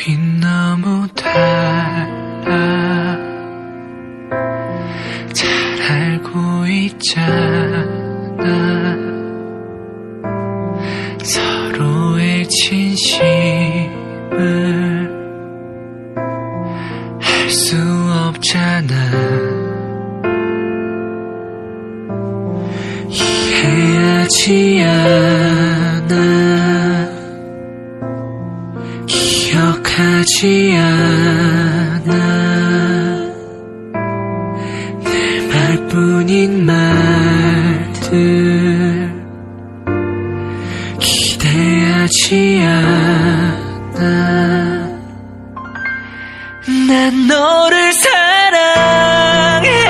우린 너무 달라 잘 알고 있잖아. 서로의 진심을 알 수 없잖아. 이해하지 않아. 기억하지 않아. 내 말뿐인 말들 기대하지 않아. 난 너를 사랑해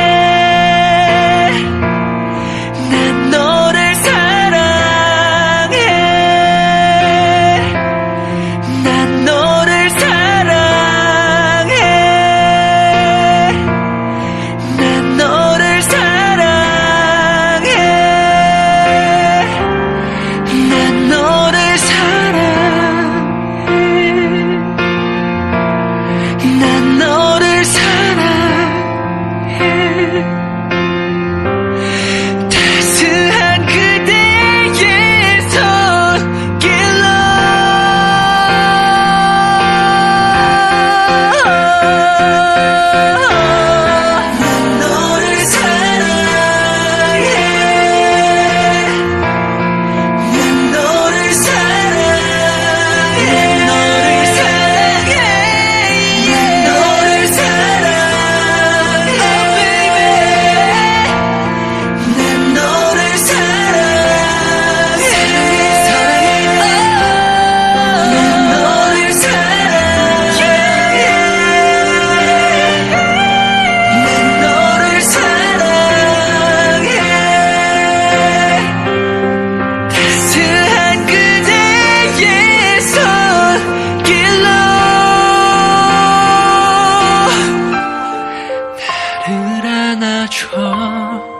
안아줘.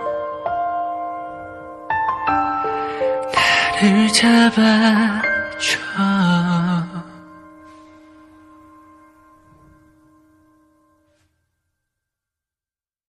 나를 잡아줘